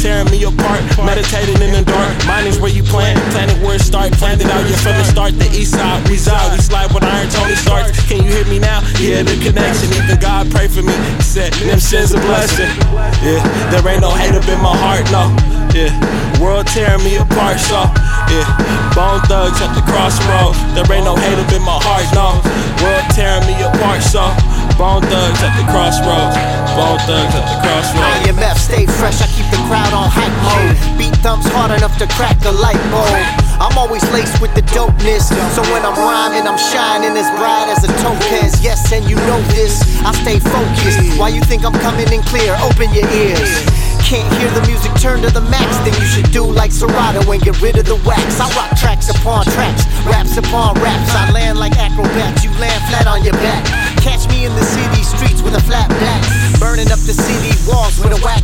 tearing me apart. Meditating in the dark, mine is where you plant. Planet where it start, planted out from the start. The east side. We slide with iron Tony starts. Can you hear me now? Yeah, the connection. Even God pray for me. He said, them sins a blessing. Yeah, there ain't no hate up in my heart, no. Yeah, world tearing me apart, so yeah. Bone thugs at the crossroads. There ain't no hate up in my heart, no. World tearing me apart, so Bone thugs at the crossroads. Bone thugs at the crossroads. IMF, stay fresh, I keep the crowd on hype mode. Beat thumbs hard enough to crack the light bulb. I'm always laced with the dopeness. So when I'm rhyming, I'm shining as bright as a topaz. Yes, and you know this. I stay focused. Why you think I'm coming in clear? Open your ears. Can't hear the music turn to the max, then you should do like Serato and get rid of the wax. I rock tracks upon tracks, raps upon raps. I land like acrobats, you land flat on your back. Catch me in the city streets with a flat back, burning up the city walls with a whack